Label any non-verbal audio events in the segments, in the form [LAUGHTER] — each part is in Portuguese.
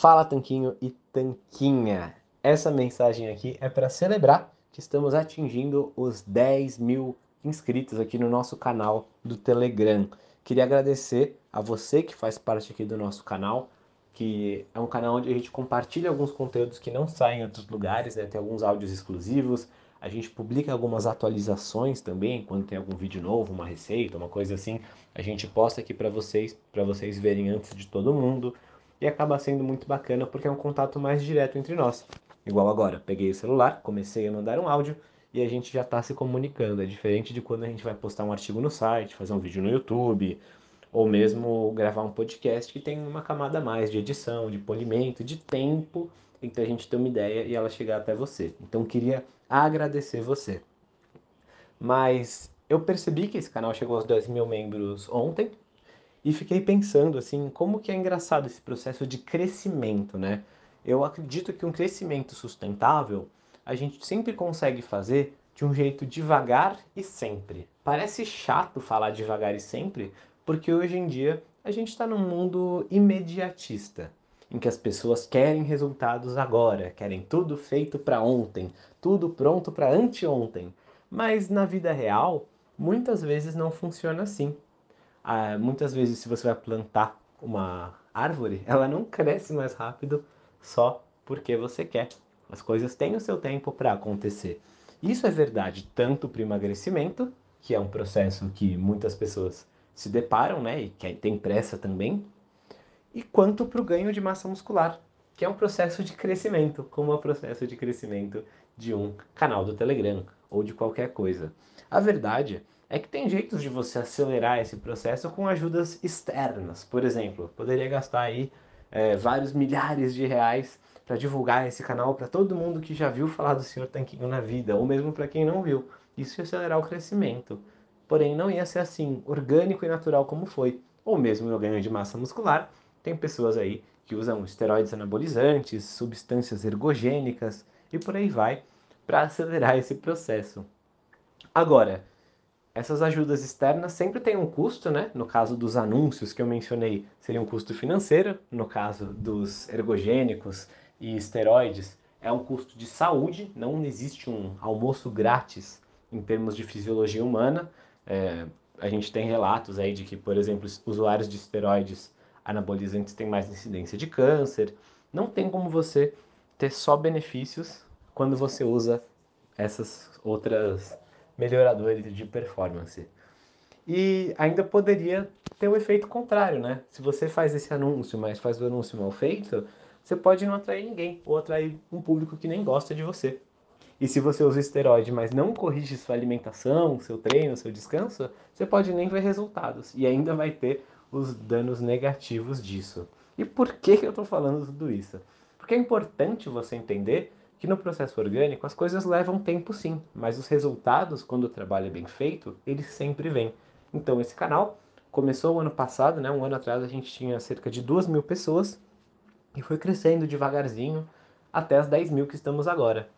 Fala Tanquinho e Tanquinha. Essa mensagem aqui é para celebrar que estamos atingindo os 10 mil inscritos aqui no nosso canal do Telegram. Queria agradecer a você que faz parte aqui do nosso canal, que é um canal onde a gente compartilha alguns conteúdos que não saem em outros lugares, né? tem alguns áudios exclusivos, a gente publica algumas atualizações também, quando tem algum vídeo novo, uma receita, uma coisa assim, a gente posta aqui para vocês, para vocês verem antes de todo mundo, e acaba sendo muito bacana porque é um contato mais direto entre nós. Igual agora, peguei o celular, comecei a mandar um áudio e a gente já está se comunicando. É diferente de quando a gente vai postar um artigo no site, fazer um vídeo no YouTube, ou mesmo gravar um podcast que tem uma camada a mais de edição, de polimento, de tempo entre a gente ter uma ideia e ela chegar até você. Então queria agradecer você. Mas eu percebi que esse canal chegou aos 2 mil membros ontem e fiquei pensando assim, como que é engraçado esse processo de crescimento, né? Eu acredito que um crescimento sustentável a gente sempre consegue fazer de um jeito devagar e sempre. Parece chato falar devagar e sempre, porque hoje em dia a gente está num mundo imediatista, em que as pessoas querem resultados agora, querem tudo feito para ontem, tudo pronto para anteontem. Mas na vida real, muitas vezes não funciona assim. Ah, muitas vezes, se você vai plantar uma árvore, [LAUGHS] ela não cresce mais rápido só porque você quer. As coisas têm o seu tempo para acontecer. Isso é verdade tanto para o emagrecimento, que é um processo que muitas pessoas se deparam, né, e que tem pressa também, e quanto para o ganho de massa muscular, que é um processo de crescimento, como é o processo de crescimento de um canal do Telegram ou de qualquer coisa. A verdade é que tem jeitos de você acelerar esse processo com ajudas externas. Por exemplo, poderia gastar aí é, vários milhares de reais para divulgar esse canal para todo mundo que já viu falar do Sr. Tanquinho na vida, ou mesmo para quem não viu. Isso ia acelerar o crescimento. Porém, não ia ser assim, orgânico e natural como foi. Ou mesmo no ganho de massa muscular, tem pessoas aí que usam esteroides anabolizantes, substâncias ergogênicas e por aí vai para acelerar esse processo. Agora, essas ajudas externas sempre têm um custo, né? No caso dos anúncios que eu mencionei, seria um custo financeiro, no caso dos ergogênicos e esteroides é um custo de saúde, não existe um almoço grátis em termos de fisiologia humana. É, a gente tem relatos aí de que, por exemplo, usuários de esteroides anabolizantes têm mais incidência de câncer. Não tem como você ter só benefícios quando você usa essas outras melhoradores de performance. E ainda poderia ter o efeito contrário, né? Se você faz esse anúncio, mas faz o anúncio mal feito, você pode não atrair ninguém ou atrair um público que nem gosta de você. E se você usa esteroide, mas não corrige sua alimentação, seu treino, seu descanso, você pode nem ver resultados e ainda vai ter os danos negativos disso. E por que, que eu estou falando tudo isso? Porque é importante você entender que no processo orgânico as coisas levam tempo sim, mas os resultados, quando o trabalho é bem feito, eles sempre vêm. Então esse canal começou o ano passado, né? um ano atrás a gente tinha cerca de duas mil pessoas e foi crescendo devagarzinho até as 10 mil que estamos agora.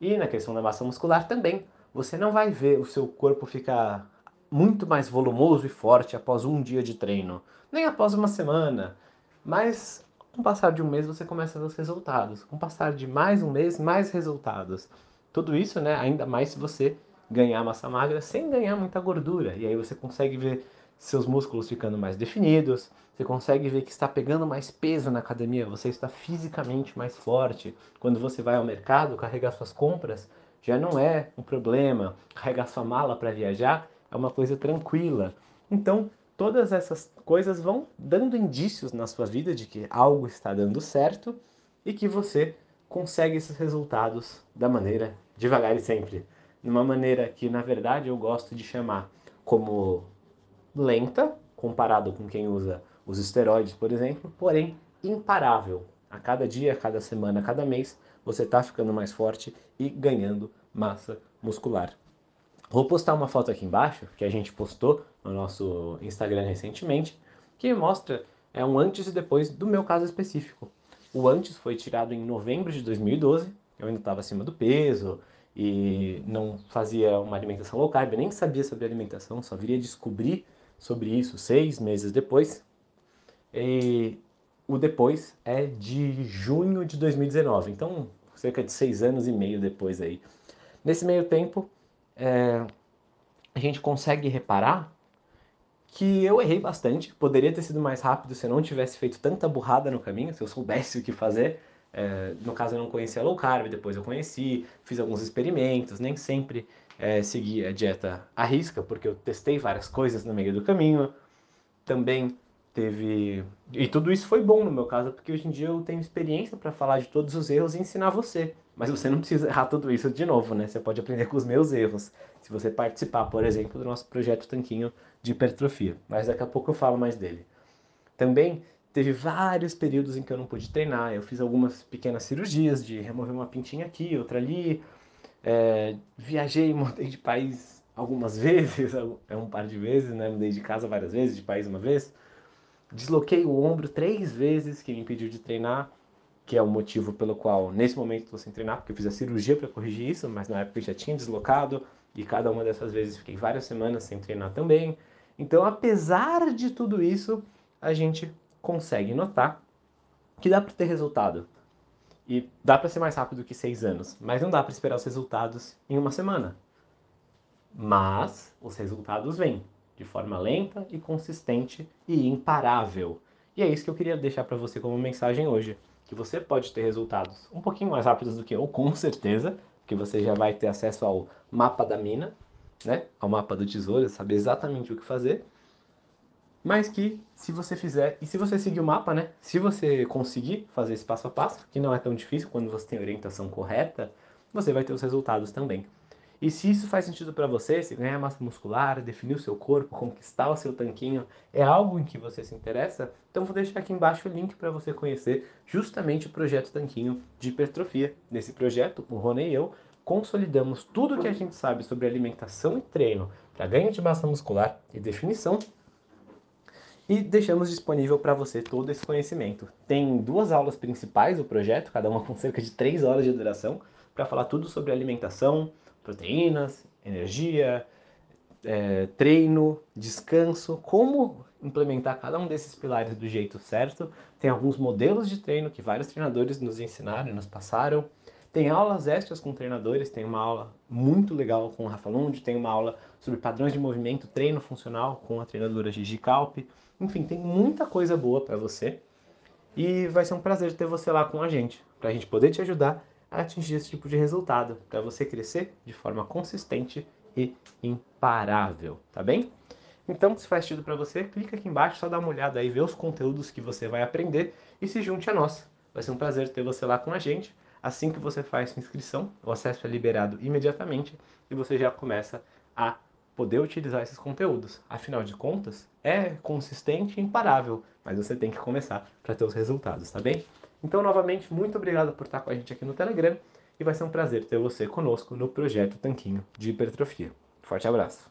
E na questão da massa muscular também, você não vai ver o seu corpo ficar muito mais volumoso e forte após um dia de treino, nem após uma semana, mas com o passar de um mês você começa a ver os resultados, com o passar de mais um mês, mais resultados. Tudo isso, né, ainda mais se você ganhar massa magra sem ganhar muita gordura, e aí você consegue ver seus músculos ficando mais definidos, você consegue ver que está pegando mais peso na academia, você está fisicamente mais forte. Quando você vai ao mercado carregar suas compras, já não é um problema. Carregar sua mala para viajar é uma coisa tranquila. Então, todas essas coisas vão dando indícios na sua vida de que algo está dando certo e que você consegue esses resultados da maneira devagar e sempre. Numa maneira que, na verdade, eu gosto de chamar como lenta, comparado com quem usa os esteroides, por exemplo, porém imparável. A cada dia, a cada semana, a cada mês, você está ficando mais forte e ganhando massa muscular. Vou postar uma foto aqui embaixo, que a gente postou no nosso Instagram recentemente, que mostra é um antes e depois do meu caso específico. O antes foi tirado em novembro de 2012, eu ainda estava acima do peso e não fazia uma alimentação low carb, nem sabia sobre alimentação, só viria descobrir sobre isso seis meses depois. E o depois é de junho de 2019, então cerca de seis anos e meio depois aí. Nesse meio tempo, é, a gente consegue reparar que eu errei bastante. Poderia ter sido mais rápido se eu não tivesse feito tanta burrada no caminho, se eu soubesse o que fazer. É, no caso, eu não conhecia low carb, depois eu conheci, fiz alguns experimentos, nem sempre é, segui a dieta à risca, porque eu testei várias coisas no meio do caminho. Também teve. E tudo isso foi bom no meu caso, porque hoje em dia eu tenho experiência para falar de todos os erros e ensinar você. Mas você não precisa errar tudo isso de novo, né? Você pode aprender com os meus erros. Se você participar, por exemplo, do nosso projeto Tanquinho de Hipertrofia. Mas daqui a pouco eu falo mais dele. Também teve vários períodos em que eu não pude treinar. Eu fiz algumas pequenas cirurgias de remover uma pintinha aqui, outra ali. É, viajei, mudei de país algumas [LAUGHS] vezes, é um par de vezes, né? Mudei de casa várias vezes, de país uma vez. Desloquei o ombro três vezes, que me impediu de treinar, que é o motivo pelo qual, nesse momento, estou sem treinar, porque eu fiz a cirurgia para corrigir isso, mas na época eu já tinha deslocado, e cada uma dessas vezes fiquei várias semanas sem treinar também. Então, apesar de tudo isso, a gente consegue notar que dá para ter resultado. E dá para ser mais rápido que seis anos, mas não dá para esperar os resultados em uma semana. Mas os resultados vêm de forma lenta e consistente e imparável. E é isso que eu queria deixar para você como mensagem hoje, que você pode ter resultados um pouquinho mais rápidos do que eu, com certeza, que você já vai ter acesso ao mapa da mina, né? Ao mapa do tesouro, saber exatamente o que fazer. Mas que se você fizer, e se você seguir o mapa, né? Se você conseguir fazer esse passo a passo, que não é tão difícil quando você tem orientação correta, você vai ter os resultados também. E se isso faz sentido para você, se ganhar massa muscular, definir o seu corpo, conquistar o seu tanquinho, é algo em que você se interessa, então vou deixar aqui embaixo o link para você conhecer justamente o projeto Tanquinho de hipertrofia. Nesse projeto, o Rony e eu consolidamos tudo o que a gente sabe sobre alimentação e treino para ganho de massa muscular e definição e deixamos disponível para você todo esse conhecimento. Tem duas aulas principais do projeto, cada uma com cerca de três horas de duração, para falar tudo sobre alimentação, proteínas, energia, é, treino, descanso, como implementar cada um desses pilares do jeito certo. Tem alguns modelos de treino que vários treinadores nos ensinaram nos passaram. Tem aulas extras com treinadores, tem uma aula muito legal com o Rafa Lund, tem uma aula sobre padrões de movimento, treino funcional com a treinadora Gigi Calpe. Enfim, tem muita coisa boa para você. E vai ser um prazer ter você lá com a gente, para a gente poder te ajudar a atingir esse tipo de resultado, para você crescer de forma consistente e imparável, tá bem? Então, se faz sentido para você, clica aqui embaixo, só dá uma olhada aí, vê os conteúdos que você vai aprender e se junte a nós. Vai ser um prazer ter você lá com a gente. Assim que você faz sua inscrição, o acesso é liberado imediatamente e você já começa a poder utilizar esses conteúdos. Afinal de contas, é consistente e imparável, mas você tem que começar para ter os resultados, tá bem? Então, novamente, muito obrigado por estar com a gente aqui no Telegram e vai ser um prazer ter você conosco no projeto Tanquinho de Hipertrofia. Forte abraço!